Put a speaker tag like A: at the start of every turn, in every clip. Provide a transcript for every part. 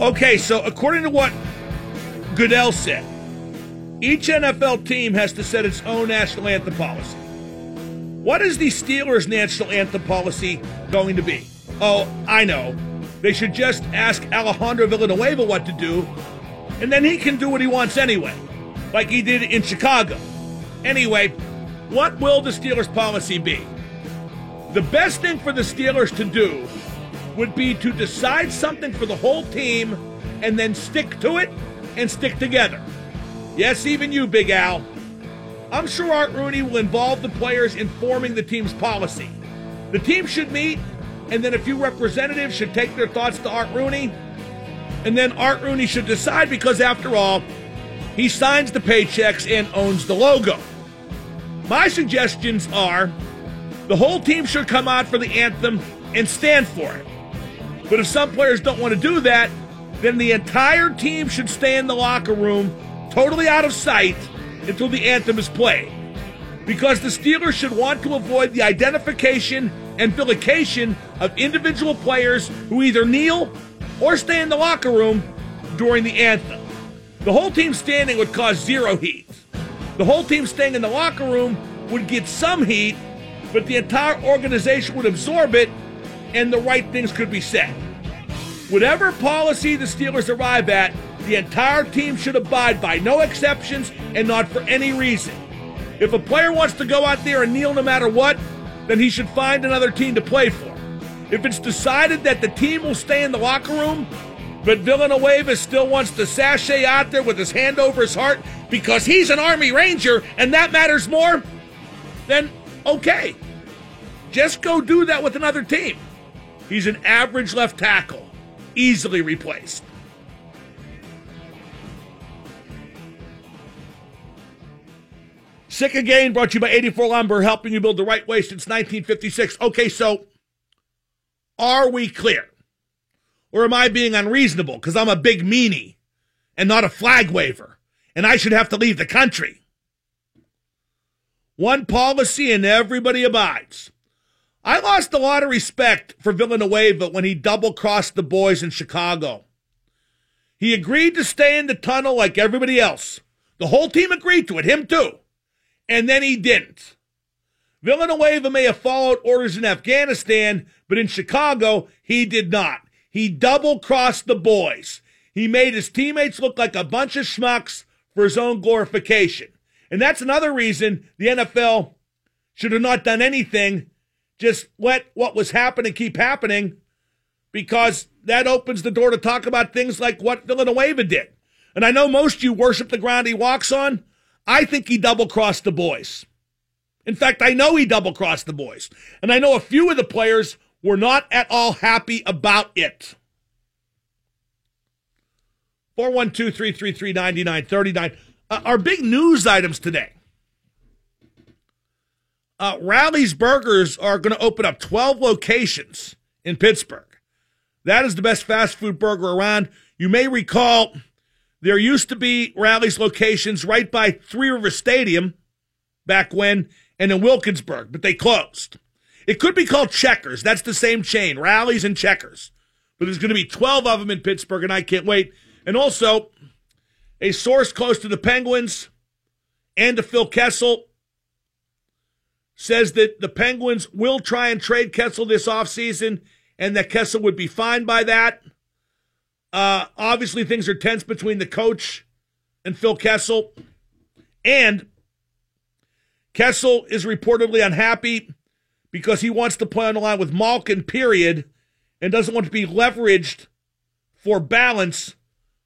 A: Okay, so according to what Goodell said, each NFL team has to set its own national anthem policy. What is the Steelers' national anthem policy going to be? Oh, I know. They should just ask Alejandro Villanueva what to do, and then he can do what he wants anyway, like he did in Chicago. Anyway, what will the Steelers' policy be? The best thing for the Steelers to do would be to decide something for the whole team and then stick to it and stick together. Yes, even you, Big Al. I'm sure Art Rooney will involve the players in forming the team's policy. The team should meet, and then a few representatives should take their thoughts to Art Rooney, and then Art Rooney should decide because, after all, he signs the paychecks and owns the logo. My suggestions are the whole team should come out for the anthem and stand for it. But if some players don't want to do that, then the entire team should stay in the locker room, totally out of sight, until the anthem is played. Because the Steelers should want to avoid the identification and vilification of individual players who either kneel or stay in the locker room during the anthem. The whole team standing would cause zero heat. The whole team staying in the locker room would get some heat, but the entire organization would absorb it and the right things could be said. Whatever policy the Steelers arrive at, the entire team should abide by, no exceptions, and not for any reason. If a player wants to go out there and kneel no matter what, then he should find another team to play for. If it's decided that the team will stay in the locker room, but Villanueva still wants to sashay out there with his hand over his heart because he's an Army Ranger and that matters more, then okay. Just go do that with another team. He's an average left tackle, easily replaced. Sick Again brought to you by 84 Lumber, helping you build the right way since 1956. Okay, so are we clear? Or am I being unreasonable because I'm a big meanie and not a flag waver and I should have to leave the country? One policy and everybody abides. I lost a lot of respect for Villanueva when he double crossed the boys in Chicago. He agreed to stay in the tunnel like everybody else. The whole team agreed to it, him too and then he didn't. Villanueva may have followed orders in Afghanistan, but in Chicago, he did not. He double crossed the boys. He made his teammates look like a bunch of schmucks for his own glorification. And that's another reason the NFL should have not done anything. Just let what was happening keep happening because that opens the door to talk about things like what Villanueva did. And I know most you worship the ground he walks on. I think he double crossed the boys. In fact, I know he double crossed the boys. And I know a few of the players were not at all happy about it. 412 333 9939. Uh, our big news items today. Uh, Rally's Burgers are going to open up 12 locations in Pittsburgh. That is the best fast food burger around. You may recall there used to be Rally's locations right by Three River Stadium back when and in Wilkinsburg, but they closed. It could be called Checkers. That's the same chain, Rally's and Checkers. But there's going to be 12 of them in Pittsburgh, and I can't wait. And also, a source close to the Penguins and to Phil Kessel says that the Penguins will try and trade Kessel this offseason and that Kessel would be fine by that. Uh, obviously, things are tense between the coach and Phil Kessel. And Kessel is reportedly unhappy because he wants to play on the line with Malkin, period, and doesn't want to be leveraged for balance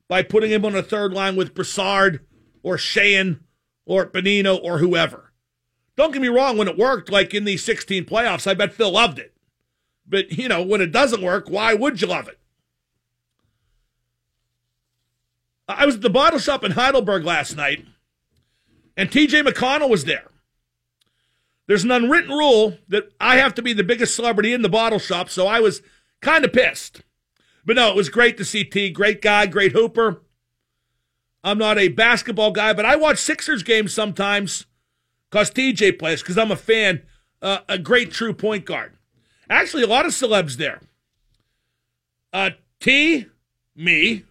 A: by putting him on a third line with Brassard or Sheahan or Bonino or whoever. Don't get me wrong, when it worked, like in the 16 playoffs, I bet Phil loved it. But, you know, when it doesn't work, why would you love it? I was at the bottle shop in Heidelberg last night, and TJ McConnell was there. There's an unwritten rule that I have to be the biggest celebrity in the bottle shop, so I was kind of pissed. But no, it was great to see T. Great guy, great hooper. I'm not a basketball guy, but I watch Sixers games sometimes because TJ plays, because I'm a fan. Uh, a great true point guard. Actually, a lot of celebs there. Uh, T, me,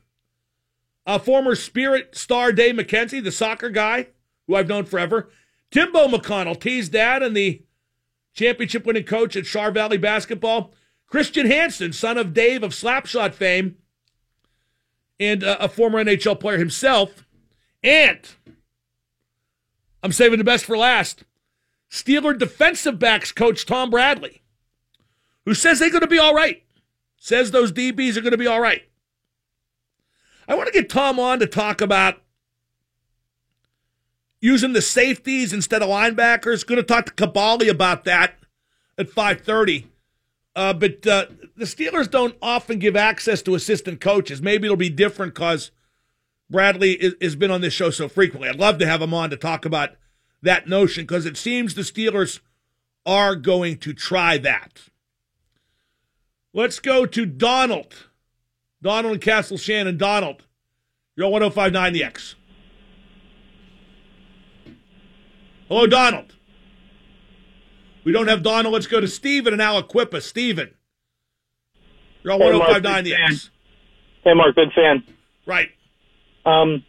A: a former Spirit star Dave McKenzie, the soccer guy who I've known forever, Timbo McConnell, T's dad and the championship winning coach at Char Valley Basketball, Christian Hanson, son of Dave of Slapshot fame, and uh, a former NHL player himself, and I'm saving the best for last. Steeler defensive backs coach Tom Bradley, who says they're going to be all right, says those DBs are going to be all right. I want to get Tom on to talk about using the safeties instead of linebackers. Going to talk to Kaboly about that at 5:30. Uh, but uh, the Steelers don't often give access to assistant coaches. Maybe it'll be different because Bradley is, has been on this show so frequently. I'd love to have him on to talk about that notion because it seems the Steelers are going to try that. Let's go to Donald. Donald and Castle Shannon. Donald, you're on 1059 The X. Hello, Donald. We don't have Donald. Let's go to Stephen and Aliquippa. Stephen. You're on hey, 1059 The X.
B: Hey, Mark, big fan.
A: Right.
B: Um,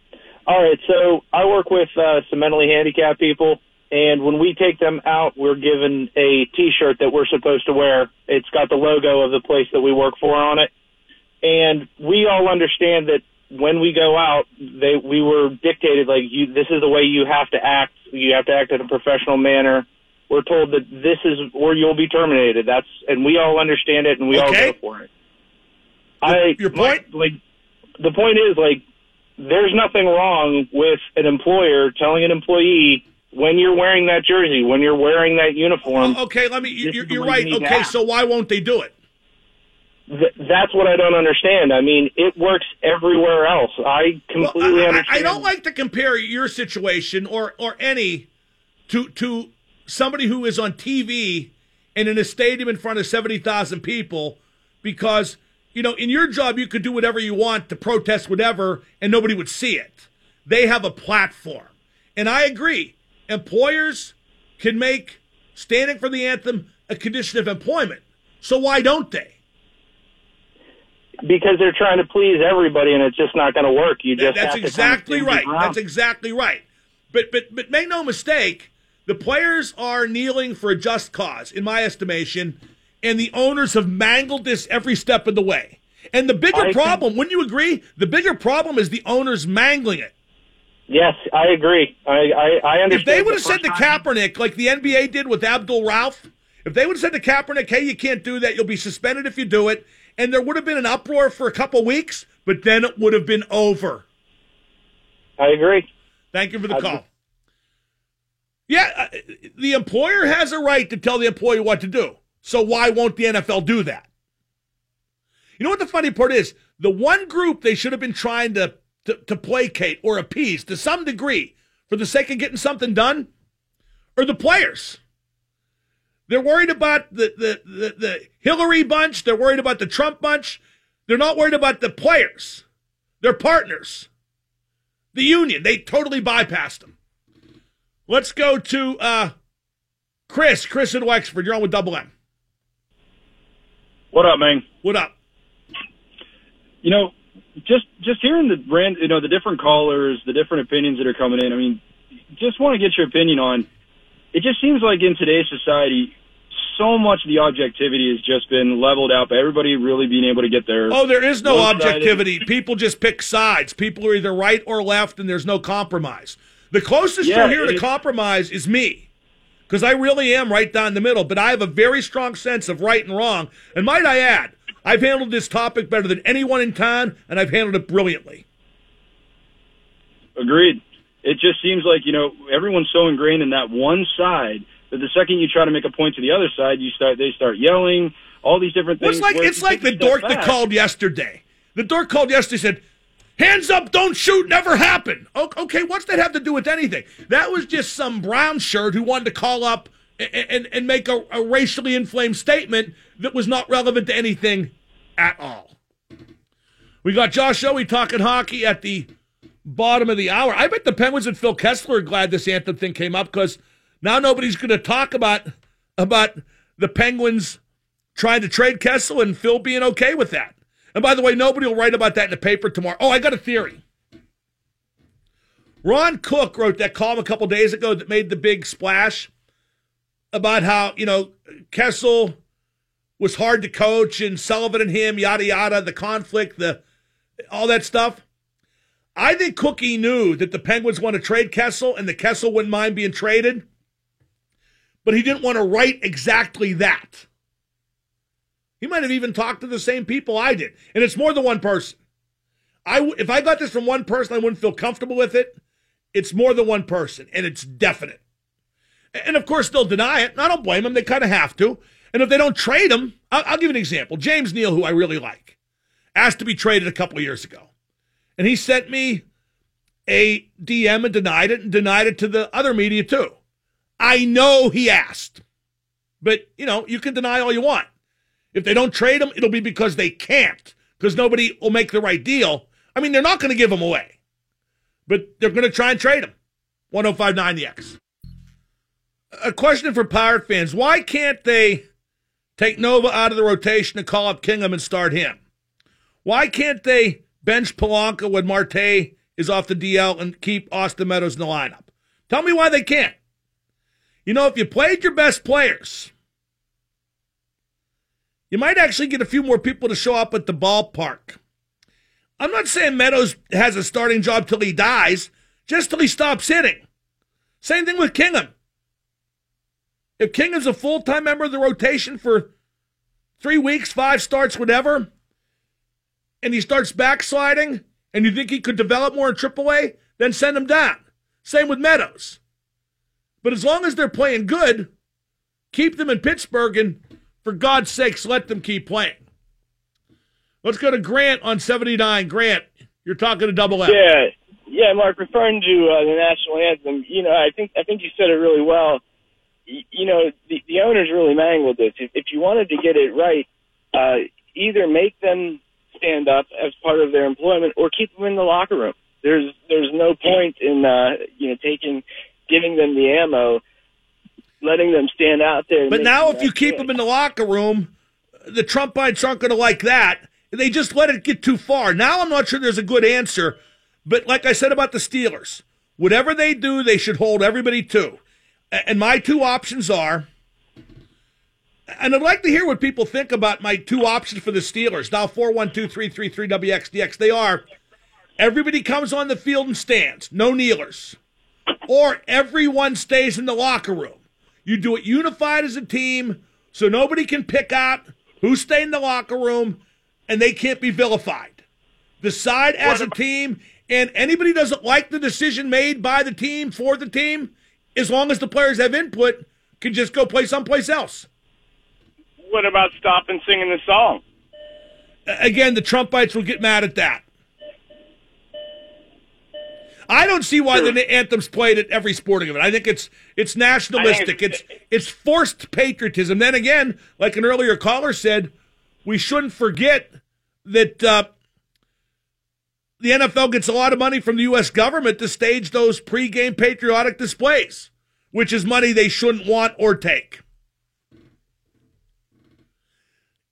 B: all right, so I work with uh, some mentally handicapped people, and when we take them out, we're given a T-shirt that we're supposed to wear. It's got the logo of the place that we work for on it, and we all understand that when we go out, they we were dictated like you. This is the way you have to act. You have to act in a professional manner. We're told that this is or you'll be terminated. That's and we all understand it and we okay. all go for it.
A: Your, I your point,
B: my, like the point is like there's nothing wrong with an employer telling an employee when you're wearing that jersey, when you're wearing that uniform.
A: Oh, okay, let me. You're, you're right. You okay, so why won't they do it?
B: Th- that's what I don't understand. I mean, it works everywhere else. I completely well, I, understand.
A: I don't like to compare your situation or or any to to somebody who is on TV and in a stadium in front of seventy thousand people because you know, in your job, you could do whatever you want to protest whatever, and nobody would see it. They have a platform. And I agree. Employers can make standing for the anthem a condition of employment. So why don't they?
B: Because they're trying to please everybody, and it's just not going to work. You just
A: that's exactly right. That's exactly right. But but but make no mistake, the players are kneeling for a just cause, in my estimation and the owners have mangled this every step of the way. And the bigger I problem, think, wouldn't you agree? The bigger problem is the owners mangling it.
B: Yes, I agree. I I, I understand.
A: If they would have said to Kaepernick, like the NBA did with Abdul Rauf, if they would have said to Kaepernick, "Hey, you can't do that. You'll be suspended if you do it," and there would have been an uproar for a couple weeks, but then it would have been over.
B: I agree.
A: Thank you for the I call. Yeah, uh, the employer has a right to tell the employee what to do. So why won't the NFL do that? You know what the funny part is? The one group they should have been trying to, to, to placate or appease to some degree for the sake of getting something done are the players. They're worried about the, the, the, the Hillary bunch. They're worried about the Trump bunch. They're not worried about the players. They're partners. The union. They totally bypassed them. Let's go to uh, Chris. Chris in Wexford. You're on with Double M.
C: What up, man?
A: What up?
C: You know, just just hearing the brand, you know, the different callers, the different opinions that are coming in. I mean, just want to get your opinion on. It just seems like in today's society, so much of the objectivity has just been leveled out by everybody really being able to get their.
A: Oh, there is no objectivity. People just pick sides. People are either right or left, and there's no compromise. The closest yeah, you're here to compromise is me because I really am right down the middle, but I have a very strong sense of right and wrong. And might I add, I've handled this topic better than anyone in town, and I've handled it brilliantly.
C: Agreed. It just seems like, you know, everyone's so ingrained in that one side that the second you try to make a point to the other side, you start they start yelling, all these different things.
A: Well, it's like it's like the dork back, that called yesterday. The dork called yesterday said, Hands up, don't shoot, never happened. Okay, what's that have to do with anything? That was just some brown shirt who wanted to call up and, and, and make a, a racially inflamed statement that was not relevant to anything at all. We got Josh Yohe talking hockey at the bottom of the hour. I bet the Penguins and Phil Kessel are glad this anthem thing came up because now nobody's going to talk about about the Penguins trying to trade Kessel and Phil being okay with that. And by the way, nobody will write about that in the paper tomorrow. Oh, I got a theory. Ron Cook wrote that column a couple days ago that made the big splash about how, you know, Kessel was hard to coach and Sullivan and him, yada, yada, the conflict, the all that stuff. I think Cookie knew that the Penguins want to trade Kessel and the Kessel wouldn't mind being traded, but he didn't want to write exactly that. He might have even talked to the same people I did, and it's more than one person. I if I got this from one person, I wouldn't feel comfortable with it. It's more than one person, and it's definite. And of course, they'll deny it. And I don't blame them; they kind of have to. And if they don't trade him, I'll, I'll give an example. James Neal, who I really like, asked to be traded a couple years ago. And he sent me a DM and denied it and denied it to the other media too. I know he asked. But, you know, you can deny all you want. If they don't trade him, it'll be because they can't, because nobody will make the right deal. I mean, they're not going to give him away, but they're going to try and trade him. 1059 the X. A question for Pirate fans why can't they take Nova out of the rotation and call up Kingham and start him? Why can't they bench Polanco when Marte is off the DL and keep Austin Meadows in the lineup. Tell me why they can't. You know, if you played your best players, you might actually get a few more people to show up at the ballpark. I'm not saying Meadows has a starting job till he dies, just till he stops hitting. Same thing with Kingham. If Kingham's a full time member of the rotation for three weeks, five starts, whatever, and he starts backsliding and you think he could develop more in AAA, then send him down. Same with Meadows. But as long as they're playing good, keep them in Pittsburgh and for God's sakes, let them keep playing. Let's go to Grant on 79. Grant, you're talking to Double
D: M. Yeah, yeah, Mark. Referring to uh, the national anthem, you know, I think I think you said it really well. You, you know, the, the owners really mangled this. If, if you wanted to get it right, uh, either make them stand up as part of their employment or keep them in the locker room. There's there's no point in uh, you know taking giving them the ammo, letting them stand out there.
A: But now, if you keep them in the locker room, the Trumpites aren't going to like that. They just let it get too far. Now I'm not sure there's a good answer. But like I said about the Steelers, whatever they do, they should hold everybody to. And my two options are and I'd like to hear what people think about my two options for the Steelers. Now, 412 333 WXDX. They are everybody comes on the field and stands, no kneelers, or everyone stays in the locker room. You do it unified as a team so nobody can pick out who stayed in the locker room and they can't be vilified. Decide as a team, and anybody doesn't like the decision made by the team for the team, as long as the players have input, can just go play someplace else
D: what about stopping singing the song?
A: Again, the Trumpites will get mad at that. I don't see why sure. the anthem's played at every sporting event. I think it's it's nationalistic. It's, it's forced patriotism. Then again, like an earlier caller said, we shouldn't forget that uh, the NFL gets a lot of money from the U.S. government to stage those pregame patriotic displays, which is money they shouldn't want or take.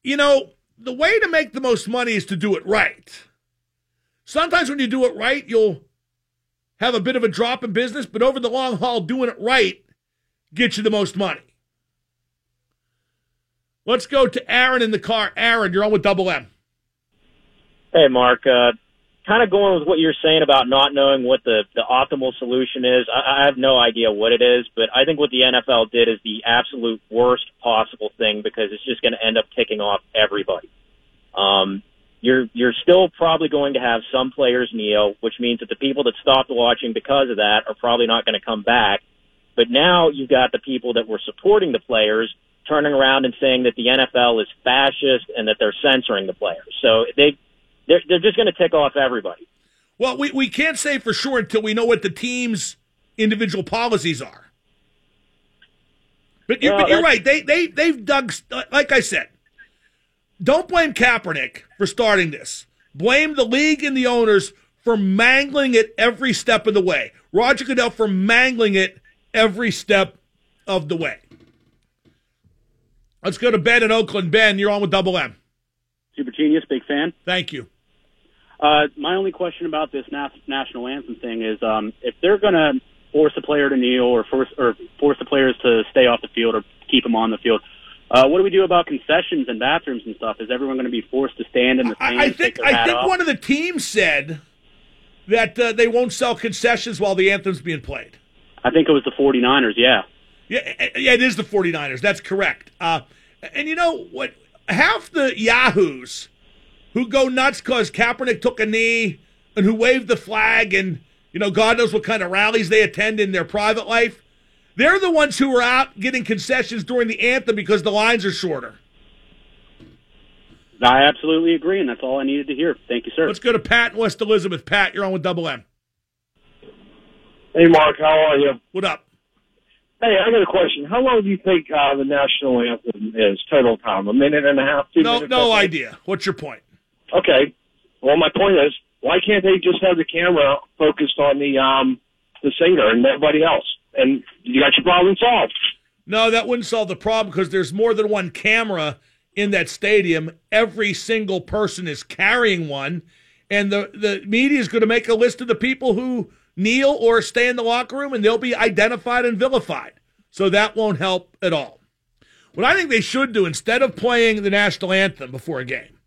A: You know, the way to make the most money is to do it right. Sometimes when you do it right, you'll have a bit of a drop in business, but over the long haul, doing it right gets you the most money. Let's go to Aaron in the car. Aaron, you're on with Double M.
E: Hey, Mark. Uh, kind of going with what you're saying about not knowing what the, the optimal solution is. I, I have no idea what it is, but I think what the NFL did is the absolute worst possible thing because it's just going to end up ticking off everybody. Um, you're you're still probably going to have some players kneel, which means that the people that stopped watching because of that are probably not going to come back. But now you've got the people that were supporting the players turning around and saying that the NFL is fascist and that they're censoring the players. So they they're, they're just going to tick off everybody.
A: Well, we, we can't say for sure until we know what the team's individual policies are. But you're, well, but you're right. They they they've dug. Like I said, don't blame Kaepernick for starting this. Blame the league and the owners for mangling it every step of the way. Roger Goodell for mangling it every step of the way. Let's go to Ben in Oakland. Ben, you're on with Double M.
F: Super genius, big fan.
A: Thank you.
F: Uh, my only question about this na- national anthem thing is um, if they're going to force a player to kneel or force or force the players to stay off the field or keep them on the field. Uh, what do we do about concessions and bathrooms and stuff? Is everyone going to be forced to stand in the stands?
A: I, I think I think off? one of the teams said that uh, they won't sell concessions while the anthem's being played.
F: I think it was the 49ers, yeah.
A: Yeah, yeah, it is the 49ers. That's correct. Uh, and you know what? Half the Yahoos who go nuts because Kaepernick took a knee and who waved the flag and, you know, God knows what kind of rallies they attend in their private life, they're the ones who are out getting concessions during the anthem because the lines are shorter.
F: I absolutely agree, and that's all I needed to hear. Thank you, sir.
A: Let's go to Pat in West Elizabeth. Pat, you're on with Double M.
G: Hey, Mark, how are you?
A: What up?
G: Hey, I got a question. How long do you think uh, the national anthem is total time? A minute and a half? Two
A: no,
G: minutes?
A: no idea. What's your point?
G: Okay. Well, my point is, why can't they just have the camera focused on the um the singer and nobody else, and you got your problem solved?
A: No, that wouldn't solve the problem because there's more than one camera in that stadium. Every single person is carrying one, and the the media is going to make a list of the people who kneel or stay in the locker room, and they'll be identified and vilified. So that won't help at all. What I think they should do instead of playing the national anthem before a game,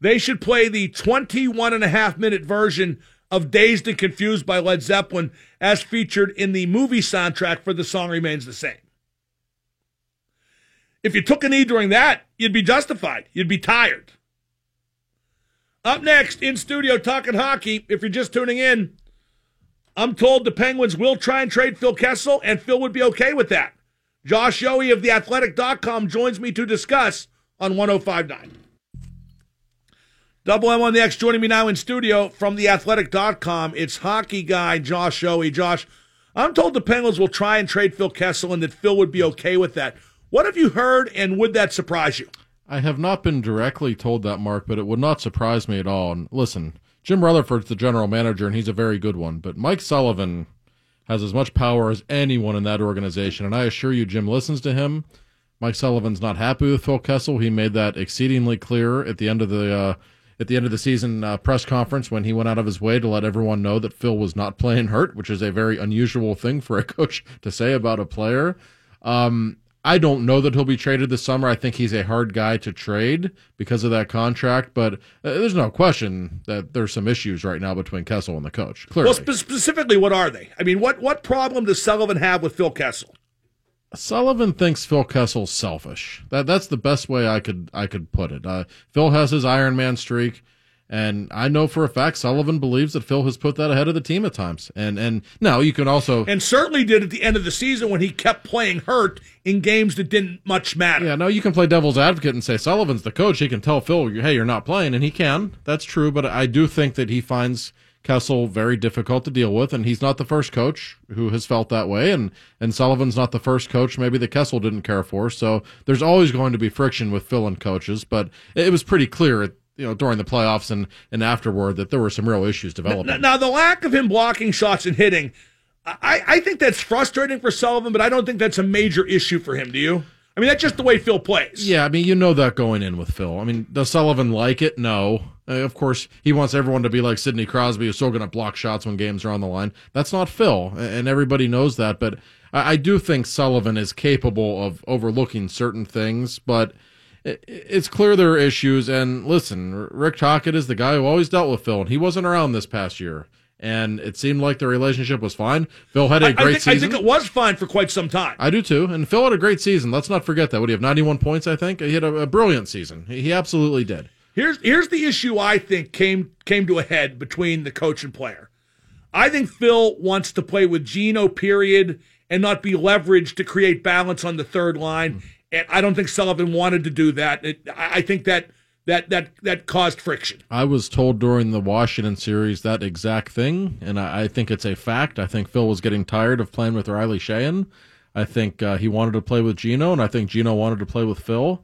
A: they should play the 21 and a half minute version of Dazed and Confused by Led Zeppelin as featured in the movie soundtrack for The Song Remains the Same. If you took a knee during that, you'd be justified. You'd be tired. Up next, in studio talking hockey, if you're just tuning in, I'm told the Penguins will try and trade Phil Kessel, and Phil would be okay with that. Josh Yohe of theathletic.com joins me to discuss on 1059. Double M on the X joining me now in studio from theathletic.com. It's hockey guy Josh Yohe. Josh, I'm told the Penguins will try and trade Phil Kessel and that Phil would be okay with that. What have you heard, and would that surprise you?
H: I have not been directly told that, Mark, but it would not surprise me at all. And listen, Jim Rutherford's the general manager, and he's a very good one. But Mike Sullivan has as much power as anyone in that organization, and I assure you, Jim listens to him. Mike Sullivan's not happy with Phil Kessel. He made that exceedingly clear at the end of the uh, at the end of the season uh, press conference when he went out of his way to let everyone know that Phil was not playing hurt, which is a very unusual thing for a coach to say about a player. Um, I don't know that he'll be traded this summer. I think he's a hard guy to trade because of that contract, but uh, there's no question that there's some issues right now between Kessel and the coach. Clearly.
A: Well, spe- specifically, what are they? I mean, what what problem does Sullivan have with Phil Kessel?
H: Sullivan thinks Phil Kessel's selfish. That that's the best way I could I could put it. Uh, Phil has his Iron Man streak. And I know for a fact Sullivan believes that Phil has put that ahead of the team at times. And and now you can also
A: and certainly did at the end of the season when he kept playing hurt in games that didn't much matter.
H: Yeah, no, you can play devil's advocate and say Sullivan's the coach. He can tell Phil, hey, you're not playing, and he can. That's true, but I do think that he finds Kessel very difficult to deal with, and he's not the first coach who has felt that way, and and Sullivan's not the first coach maybe the Kessel didn't care for. So there's always going to be friction with Phil and coaches, but it was pretty clear you know during the playoffs and and afterward that there were some real issues developing.
A: Now, now the lack of him blocking shots and hitting, I, I think that's frustrating for Sullivan, but I don't think that's a major issue for him. Do you? I mean, that's just the way Phil plays.
H: Yeah, I mean, you know that going in with Phil. I mean, does Sullivan like it? No. Uh, of course, he wants everyone to be like Sidney Crosby, who's still going to block shots when games are on the line. That's not Phil, and everybody knows that. But I, I do think Sullivan is capable of overlooking certain things, but it's clear there are issues. And listen, Rick Tocchet is the guy who always dealt with Phil, and he wasn't around this past year. And it seemed like the relationship was fine. Phil had a great
A: I think,
H: season.
A: I think it was fine for quite some time.
H: I do too. And Phil had a great season. Let's not forget that. Would he have 91 points? I think he had a, a brilliant season. He, he absolutely did.
A: Here's here's the issue I think came came to a head between the coach and player. I think Phil wants to play with Gino, period, and not be leveraged to create balance on the third line. Mm-hmm and I don't think Sullivan wanted to do that. It, I think that that that that caused friction.
H: I was told during the Washington series that exact thing, and I, I think it's a fact. I think Phil was getting tired of playing with Riley Sheahan. I think uh, he wanted to play with Gino, and I think Gino wanted to play with Phil.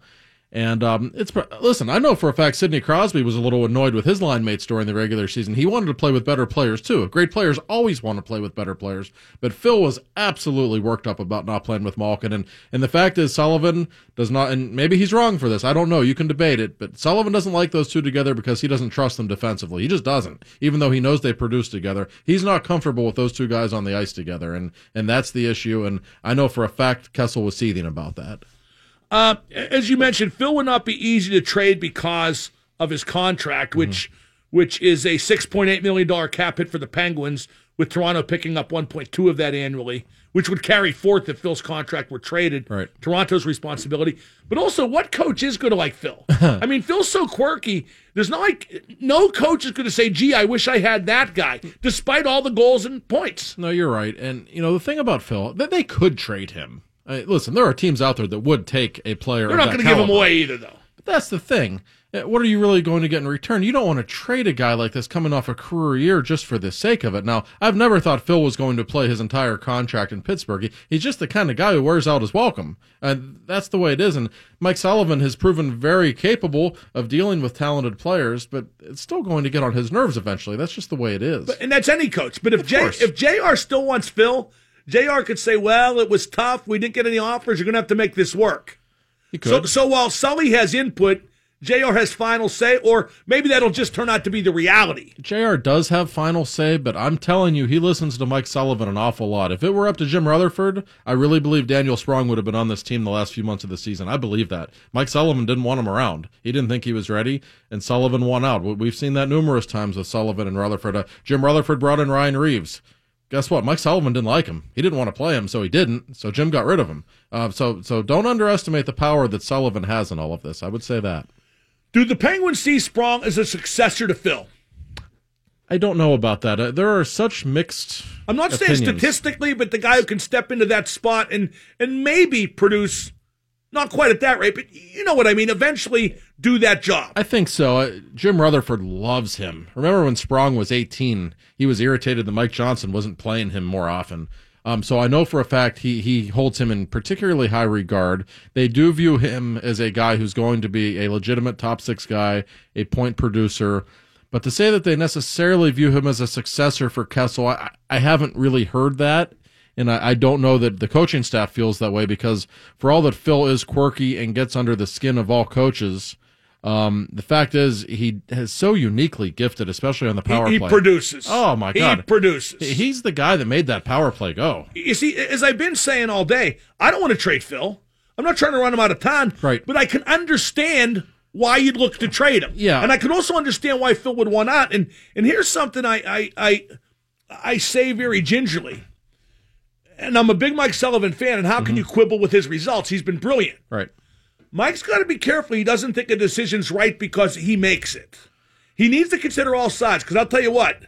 H: And um, it's listen. I know for a fact Sidney Crosby was a little annoyed with his line mates during the regular season. He wanted to play with better players too. Great players always want to play with better players. But Phil was absolutely worked up about not playing with Malkin. And and the fact is Sullivan does not. And maybe he's wrong for this. I don't know. You can debate it. But Sullivan doesn't like those two together because he doesn't trust them defensively. He just doesn't. Even though he knows they produce together, he's not comfortable with those two guys on the ice together. And and that's the issue. And I know for a fact Kessel was seething about that.
A: Uh, as you mentioned, Phil would not be easy to trade because of his contract, which mm-hmm. which is a six point eight million dollar cap hit for the Penguins, with Toronto picking up one point two of that annually, which would carry forth if Phil's contract were traded.
H: Right.
A: Toronto's responsibility, but also what coach is going to like Phil? I mean, Phil's so quirky. There's not like no coach is going to say, "Gee, I wish I had that guy," despite all the goals and points.
H: No, you're right. And you know the thing about Phil, that they could trade him Listen, there are teams out there that would take a player.
A: They're not going to give him away either, though.
H: But that's the thing. Uh, what are you really going to get in return? You don't want to trade a guy like this coming off a career year just for the sake of it. Now, I've never thought Phil was going to play his entire contract in Pittsburgh. he's just the kind of guy who wears out his welcome. And that's the way it is. And Mike Sullivan has proven very capable of dealing with talented players, but it's still going to get on his nerves eventually. That's just the way it is.
A: But, and that's any coach. But if J, if JR still wants Phil, JR could say, well, it was tough. We didn't get any offers. You're going to have to make this work.
H: He could.
A: So, so while Sully has input, JR has final say, or maybe that'll just turn out to be the reality.
H: JR does have final say, but I'm telling you, he listens to Mike Sullivan an awful lot. If it were up to Jim Rutherford, I really believe Daniel Sprong would have been on this team the last few months of the season. I believe that. Mike Sullivan didn't want him around. He didn't think he was ready, and Sullivan won out. We've seen that numerous times with Sullivan and Rutherford. Uh, Jim Rutherford brought in Ryan Reaves guess what? Mike Sullivan didn't like him. He didn't want to play him, so he didn't. So Jim got rid of him. Uh, so so don't underestimate the power that Sullivan has in all of this. I would say that.
A: Do the Penguins see Sprong as a successor to Phil?
H: I don't know about that. Uh, there are such mixed.
A: I'm not
H: opinions.
A: saying statistically, but the guy who can step into that spot and and maybe produce not quite at that rate, but you know what I mean. Eventually, do that job.
H: I think so. Uh, Jim Rutherford loves him. Remember when Sprong was 18, he was irritated that Mike Johnston wasn't playing him more often. Um, so I know for a fact he he holds him in particularly high regard. They do view him as a guy who's going to be a legitimate top six guy, a point producer. But to say that they necessarily view him as a successor for Kessel, I, I haven't really heard that. And I, I, don't know that the coaching staff feels that way because for all that Phil is quirky and gets under the skin of all coaches, um, the fact is he is so uniquely gifted, especially on the power
A: he, he
H: play.
A: He produces.
H: Oh my god,
A: he produces.
H: He's the guy that made that power play go.
A: You see, as I've been saying all day, I don't want to trade Phil. I'm not trying to run him out of town.
H: Right.
A: But I can understand why you'd look to trade him.
H: Yeah.
A: And I can also understand why Phil would want out. And and here's something I I I, I say very gingerly and I'm a big Mike Sullivan fan, and how mm-hmm. can you quibble with his results? He's been brilliant.
H: Right.
A: Mike's got to be careful. He doesn't think a decision's right because he makes it. He needs to consider all sides. Because I'll tell you what,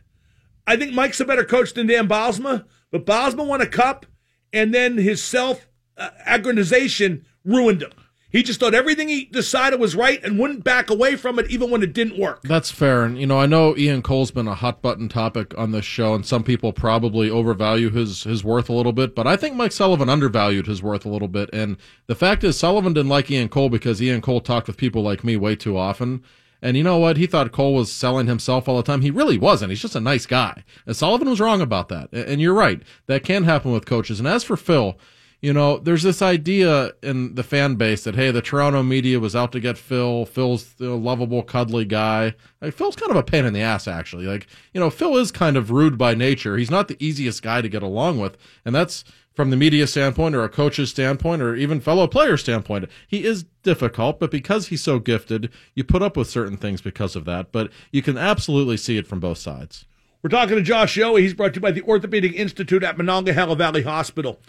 A: I think Mike's a better coach than Dan Bylsma, but Bylsma won a cup, and then his self uh, aggrandization ruined him. He just thought everything he decided was right and wouldn't back away from it even when it didn't work.
H: That's fair. And, you know, I know Ian Cole's been a hot button topic on this show, and some people probably overvalue his, his worth a little bit, but I think Mike Sullivan undervalued his worth a little bit. And the fact is, Sullivan didn't like Ian Cole because Ian Cole talked with people like me way too often. And you know what? He thought Cole was selling himself all the time. He really wasn't. He's just a nice guy. And Sullivan was wrong about that. And you're right. That can happen with coaches. And as for Phil, you know, there's this idea in the fan base that hey, the Toronto media was out to get Phil. Phil's the lovable, cuddly guy. Like, Phil's kind of a pain in the ass, actually. Like, you know, Phil is kind of rude by nature. He's not the easiest guy to get along with, and that's from the media standpoint, or a coach's standpoint, or even fellow player standpoint. He is difficult, but because he's so gifted, you put up with certain things because of that. But you can absolutely see it from both sides.
A: We're talking to Josh Yohe. He's brought to you by the Orthopedic Institute at Monongahela Valley Hospital.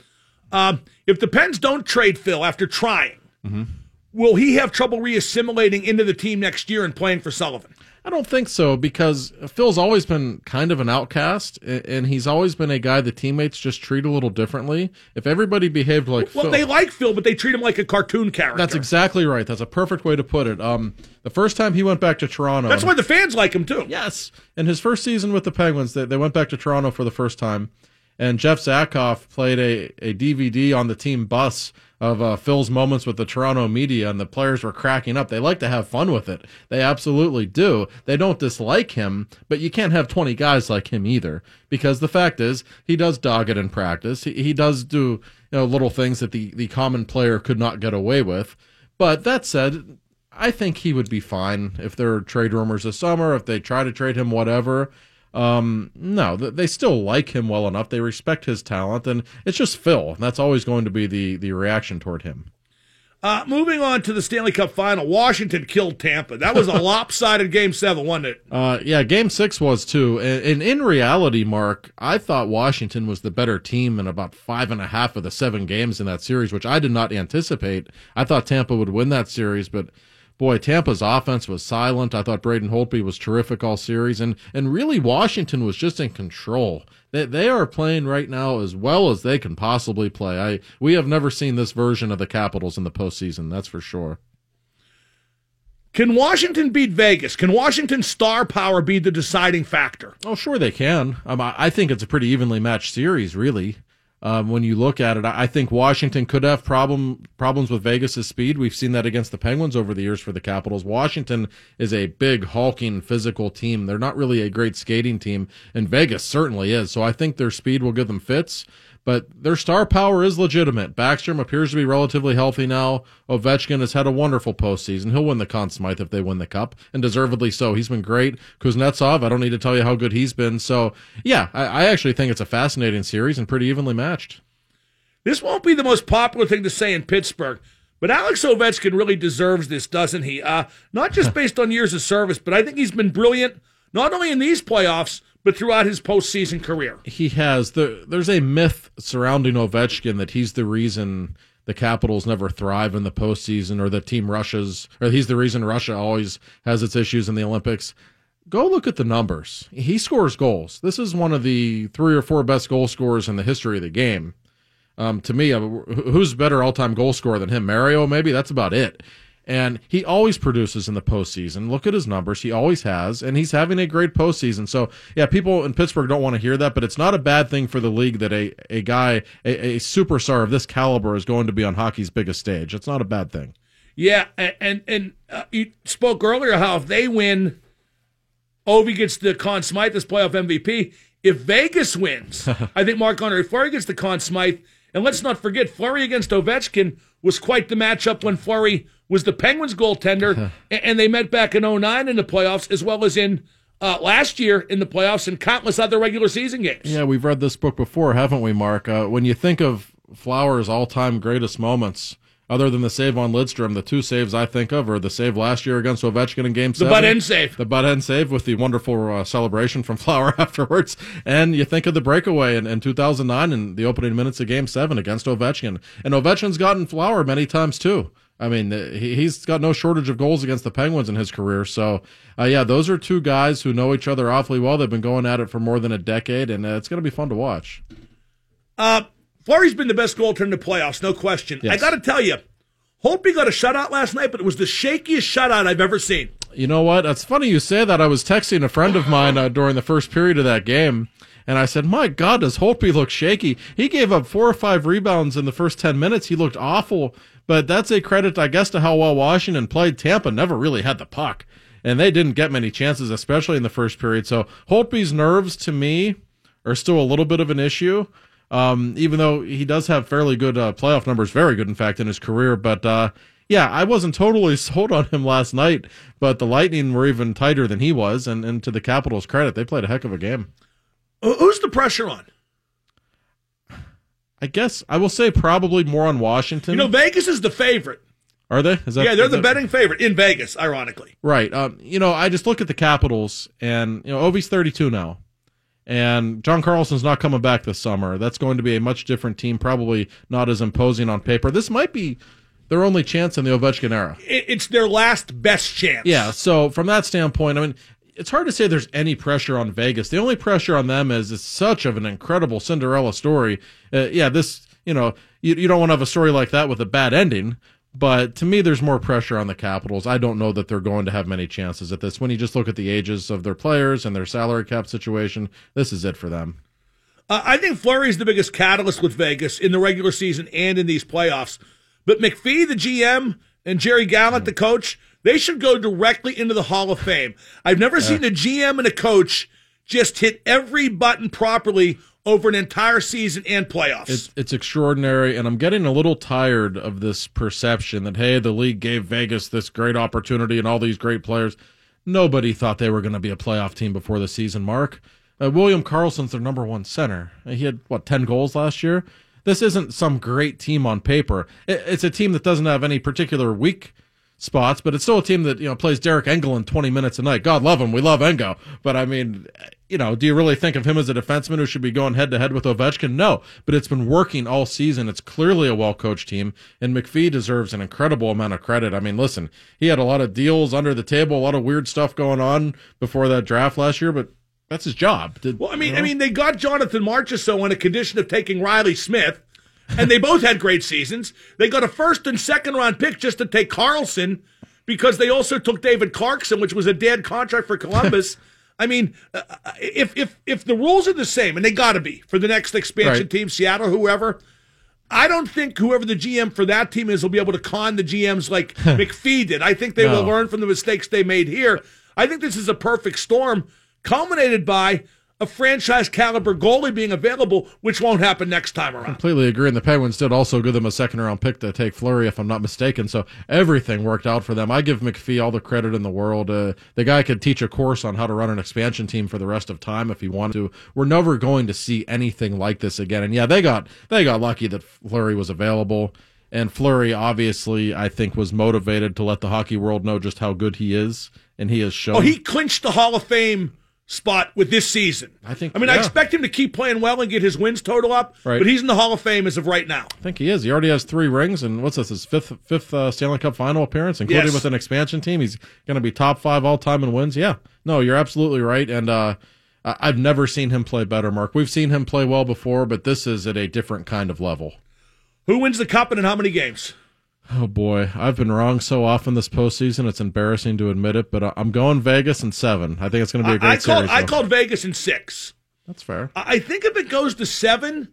A: Um, if the Pens don't trade Phil after trying, mm-hmm. will he have trouble reassimilating into the team next year and playing for Sullivan?
H: I don't think so because Phil's always been kind of an outcast, and he's always been a guy the teammates just treat a little differently. If everybody behaved like
A: well,
H: Phil,
A: they like Phil, but they treat him like a cartoon character.
H: That's exactly right. That's a perfect way to put it. Um, the first time he went back to Toronto,
A: that's why the fans like him too.
H: Yes, in his first season with the Penguins, they, they went back to Toronto for the first time and Jeff Zatkoff played a, a DVD on the team bus of uh, Phil's moments with the Toronto media and the players were cracking up. They like to have fun with it. They absolutely do. They don't dislike him, but you can't have 20 guys like him either because the fact is he does dog it in practice. He, he does do you know little things that the, the common player could not get away with. But that said, I think he would be fine if there are trade rumors this summer, if they try to trade him, whatever. Um, no, they still like him well enough. They respect his talent, and it's just Phil. That's always going to be the the reaction toward him.
A: Uh, moving on to the Stanley Cup final, Washington killed Tampa. That was a lopsided game seven, wasn't it?
H: Uh, yeah, game six was too. And, and, in reality, Mark, I thought Washington was the better team in about five and a half of the seven games in that series, which I did not anticipate. I thought Tampa would win that series, but boy, Tampa's offense was silent. I thought Braden Holtby was terrific all series, and and really Washington was just in control. They they are playing right now as well as they can possibly play. I we have never seen this version of the Capitals in the postseason. That's for sure.
A: Can Washington beat Vegas? Can Washington's star power be the deciding factor?
H: Oh, sure they can. Um, I think it's a pretty evenly matched series, really. Um, when you look at it, I think Washington could have problem problems with Vegas' speed. We've seen that against the Penguins over the years for the Capitals. Washington is a big, hulking, physical team. They're not really a great skating team, and Vegas certainly is. So I think their speed will give them fits but their star power is legitimate. Backstrom appears to be relatively healthy now. Ovechkin has had a wonderful postseason. He'll win the Conn Smythe if they win the cup, and deservedly so. He's been great. Kuznetsov, I don't need to tell you how good he's been. So, yeah, I, I actually think it's a fascinating series and pretty evenly matched.
A: This won't be the most popular thing to say in Pittsburgh, but Alex Ovechkin really deserves this, doesn't he? Uh, not just based on years of service, but I think he's been brilliant, not only in these playoffs, but throughout his postseason career.
H: He has. The, there's a myth surrounding Ovechkin that he's the reason the Capitals never thrive in the postseason or the team rushes, or he's the reason Russia always has its issues in the Olympics. Go look at the numbers. He scores goals. This is one of the three or four best goal scorers in the history of the game. Um, to me, uh, who's better all time goal scorer than him? Mario, maybe? That's about it. And he always produces in the postseason. Look at his numbers. He always has. And he's having a great postseason. So, yeah, people in Pittsburgh don't want to hear that, but it's not a bad thing for the league that a, a guy, a, a superstar of this caliber is going to be on hockey's biggest stage. It's not a bad thing.
A: Yeah. And, and, uh, you spoke earlier how if they win, Ovi gets the Conn Smythe as playoff MVP. If Vegas wins, I think Marc Andre Fleury gets the Conn Smythe. And let's not forget, Fleury against Ovechkin was quite the matchup when Fleury was the Penguins goaltender, and they met back in 09 in the playoffs, as well as in uh, last year in the playoffs and countless other regular season games.
H: Yeah, we've read this book before, haven't we, Mark? Uh, when you think of Flower's all-time greatest moments, other than the save on Lidstrom, the two saves I think of are the save last year against Ovechkin in Game
A: the
H: Seven,
A: butt end save,
H: the butt end save with the wonderful uh, celebration from Flower afterwards, and you think of the breakaway in, in 2009 in the opening minutes of Game Seven against Ovechkin, and Ovechkin's gotten Flower many times too. I mean, he's got no shortage of goals against the Penguins in his career. So, uh, yeah, those are two guys who know each other awfully well. They've been going at it for more than a decade, and uh, it's going to be fun to watch.
A: Uh, Fleury's been the best goaltender in the playoffs, no question. Yes. I got to tell you, Holtby got a shutout last night, but it was the shakiest shutout I've ever seen.
H: You know what? It's funny you say that. I was texting a friend of mine uh, during the first period of that game, and I said, "My God, does Holtby look shaky? He gave up four or five rebounds in the first ten minutes. He looked awful." But that's a credit, I guess, to how well Washington played. Tampa never really had the puck, and they didn't get many chances, especially in the first period. So Holtby's nerves, to me, are still a little bit of an issue. Um, even though he does have fairly good uh, playoff numbers, very good, in fact, in his career. But uh, yeah, I wasn't totally sold on him last night, but the Lightning were even tighter than he was. And, and to the Capitals' credit, they played a heck of a game.
A: Who's the pressure on?
H: I guess I will say probably more on Washington.
A: You know, Vegas is the favorite.
H: Are they? That,
A: yeah, they're the that... betting favorite in Vegas, ironically.
H: Right. Um, you know, I just look at the Capitals, and you know, Ovi's thirty-two now, and John Carlson's not coming back this summer. That's going to be a much different team, probably not as imposing on paper. This might be their only chance in the Ovechkin era.
A: It's their last best chance.
H: Yeah. So from that standpoint, I mean, it's hard to say there's any pressure on Vegas. The only pressure on them is it's such of an incredible Cinderella story. Uh, yeah, this, you know, you, you don't want to have a story like that with a bad ending. But to me, there's more pressure on the Capitals. I don't know that they're going to have many chances at this. When you just look at the ages of their players and their salary cap situation, this is it for them.
A: Uh, I think Fleury is the biggest catalyst with Vegas in the regular season and in these playoffs. But McPhee, the GM, and Jerry Gallant, the coach, they should go directly into the Hall of Fame. I've never seen a GM and a coach just hit every button properly over an entire season and playoffs.
H: It's, it's extraordinary, and I'm getting a little tired of this perception that hey, the league gave Vegas this great opportunity and all these great players. Nobody thought they were going to be a playoff team before the season. Mark uh, William Karlsson's their number one center. He had what ten goals last year. This isn't some great team on paper. It, it's a team that doesn't have any particular weak spots, but it's still a team that you know plays Deryk Engelland 20 minutes a night. God love him, we love Engo, but I mean, you know, do you really think of him as a defenseman who should be going head to head with Ovechkin? No, but it's been working all season. It's clearly a well coached team, and McPhee deserves an incredible amount of credit. I mean, listen, he had a lot of deals under the table, a lot of weird stuff going on before that draft last year, but that's his job. Did,
A: well, I mean,
H: you know?
A: I mean, they got Jonathan Marchessault on a condition of taking Riley Smith, and they both had great seasons. They got a first and second round pick just to take Karlsson because they also took David Clarkson, which was a dead contract for Columbus. I mean, uh, if if if the rules are the same, and they got to be for the next expansion
H: Right.
A: team, Seattle, whoever. I don't think whoever the GM for that team is will be able to con the GMs like McPhee did. I think they will learn from the mistakes they made here. I think this is a perfect storm, culminated by a franchise caliber goalie being available, which won't happen next time around.
H: completely agree. And the Penguins did also give them a second round pick to take Fleury, if I'm not mistaken. So everything worked out for them. I give McPhee all the credit in the world. Uh, the guy could teach a course on how to run an expansion team for the rest of time if he wanted to. We're never going to see anything like this again. And yeah, they got they got lucky that Fleury was available. And Fleury obviously, I think, was motivated to let the hockey world know just how good he is, and he has shown.
A: Oh, he clinched the Hall of Fame spot with this season.
H: I think-
A: I mean, I expect him to keep playing well and get his wins total up,
H: Right.
A: but he's in the Hall of Fame as of right now.
H: I think he is. He already has three rings, and what's this? His fifth fifth uh, Stanley Cup final appearance, including
A: Yes.
H: with an expansion team. He's going to be top five all time in wins. Yeah, no, you're absolutely right. And uh, I've never seen him play better, Mark. We've seen him play well before, but this is at a different kind of level.
A: Who wins the cup and in how many games?
H: Oh boy, I've been wrong so often this postseason. It's embarrassing to admit it, but I'm going Vegas in seven. I think it's going to be a great
A: I, I called
H: series.
A: I
H: though.
A: called Vegas in six.
H: That's fair.
A: I I think if it goes to seven,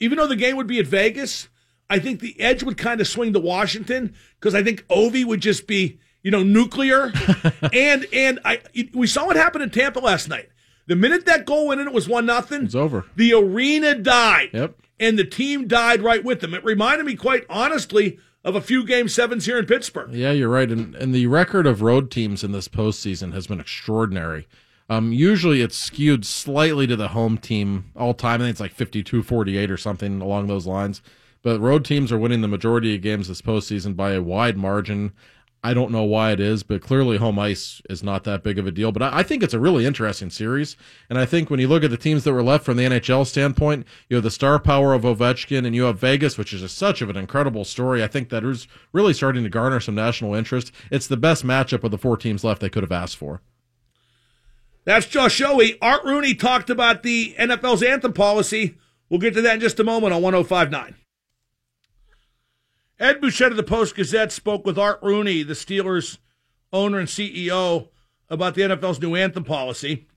A: even though the game would be at Vegas, I think the edge would kind of swing to Washington because I think Ovi would just be, you know, nuclear. and and I we saw what happened in Tampa last night. The minute that goal went in, it was one nothing.
H: It's over.
A: The arena died.
H: Yep.
A: And the team died right with them. It reminded me, quite honestly, of a few game sevens here in Pittsburgh.
H: Yeah, you're right. And, and the record of road teams in this postseason has been extraordinary. Um, usually it's skewed slightly to the home team all time. I think it's like 52 48 or something along those lines. But road teams are winning the majority of games this postseason by a wide margin. I don't know why it is, but clearly home ice is not that big of a deal. But I, I think it's a really interesting series. And I think when you look at the teams that were left from the NHL standpoint, you have the star power of Ovechkin and you have Vegas, which is such of an incredible story. I think that is really starting to garner some national interest. It's the best matchup of the four teams left they could have asked for.
A: That's Josh Yohe. Art Rooney talked about the NFL's anthem policy. We'll get to that in just a moment on 1059. Ed Bouchette of the Post Gazette spoke with Art Rooney, the Steelers owner and CEO, about the NFL's new anthem policy.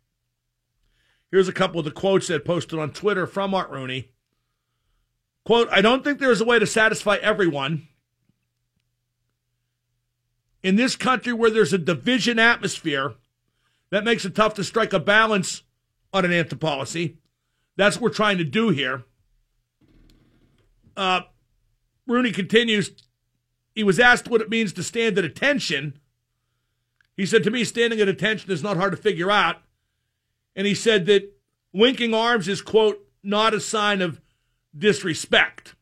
A: Here's a couple of the quotes that posted on Twitter from Art Rooney. Quote, I don't think there's a way to satisfy everyone. In this country where there's a division atmosphere, that makes it tough to strike a balance on an anthem policy. That's what we're trying to do here. Uh, Rooney continues. He was asked what it means to stand at attention. He said, To me, standing at attention is not hard to figure out. And he said that winking arms is, quote, not a sign of disrespect.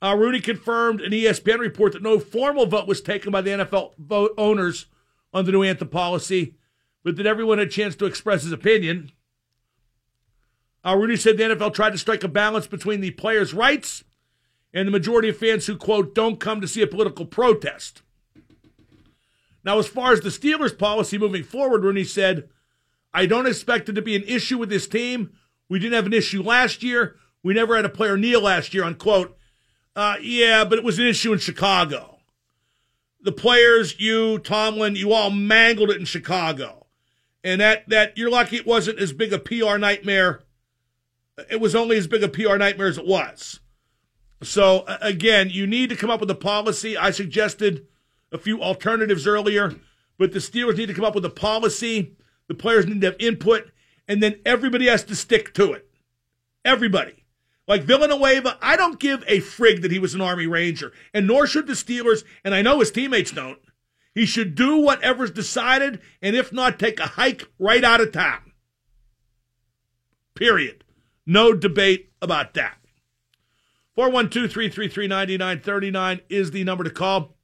A: Uh, Rooney confirmed an ESPN report that no formal vote was taken by the NFL vote owners on the new anthem policy, but that everyone had a chance to express his opinion. Uh, Rooney said the NFL tried to strike a balance between the players' rights and the majority of fans who, quote, don't come to see a political protest. Now, as far as the Steelers' policy moving forward, Rooney said, I don't expect it to be an issue with this team. We didn't have an issue last year. We never had a player kneel last year, unquote. Uh, yeah, but it was an issue in Chicago. The players, you, Tomlin, you all mangled it in Chicago. And that, that you're lucky it wasn't as big a PR nightmare. It was only as big a PR nightmare as it was. So again, you need to come up with a policy. I suggested a few alternatives earlier, but the Steelers need to come up with a policy. The players need to have input, and then everybody has to stick to it. Everybody. Like Villanueva, I don't give a frig that he was an Army Ranger, and nor should the Steelers, and I know his teammates don't. He should do whatever's decided, and if not, take a hike right out of town. Period. No debate about that. 412 333 9939 is the number to call.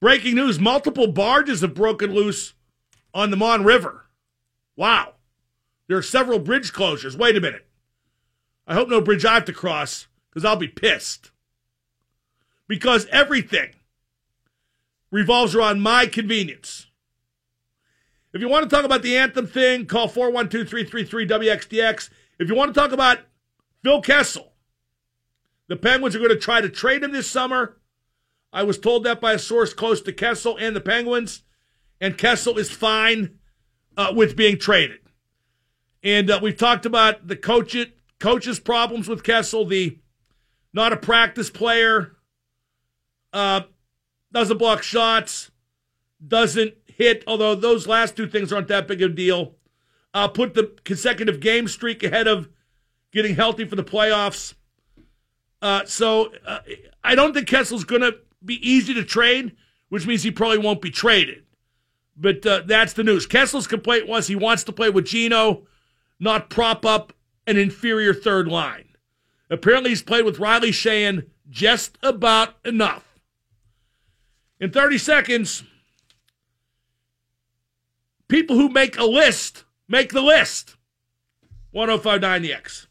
A: Breaking news multiple barges have broken loose on the Mon River. Wow. There are several bridge closures. Wait a minute. I hope no bridge I have to cross because I'll be pissed. Because everything revolves around my convenience. If you want to talk about the anthem thing, call 412 333 WXDX. If you want to talk about Phil Kessel, the Penguins are going to try to trade him this summer. I was told that by a source close to Kessel and the Penguins, and Kessel is fine uh, with being traded. And uh, we've talked about the coach coach's problems with Kessel, the not a practice player, uh, doesn't block shots, doesn't hit, although those last two things aren't that big of a deal. Uh, put the consecutive game streak ahead of getting healthy for the playoffs. Uh, so uh, I don't think Kessel's going to be easy to trade, which means he probably won't be traded. But uh, that's the news. Kessel's complaint was he wants to play with Geno, not prop up an inferior third line. Apparently, he's played with Riley Sheahan just about enough. In 30 seconds, people who make a list make the list. 1059 The X.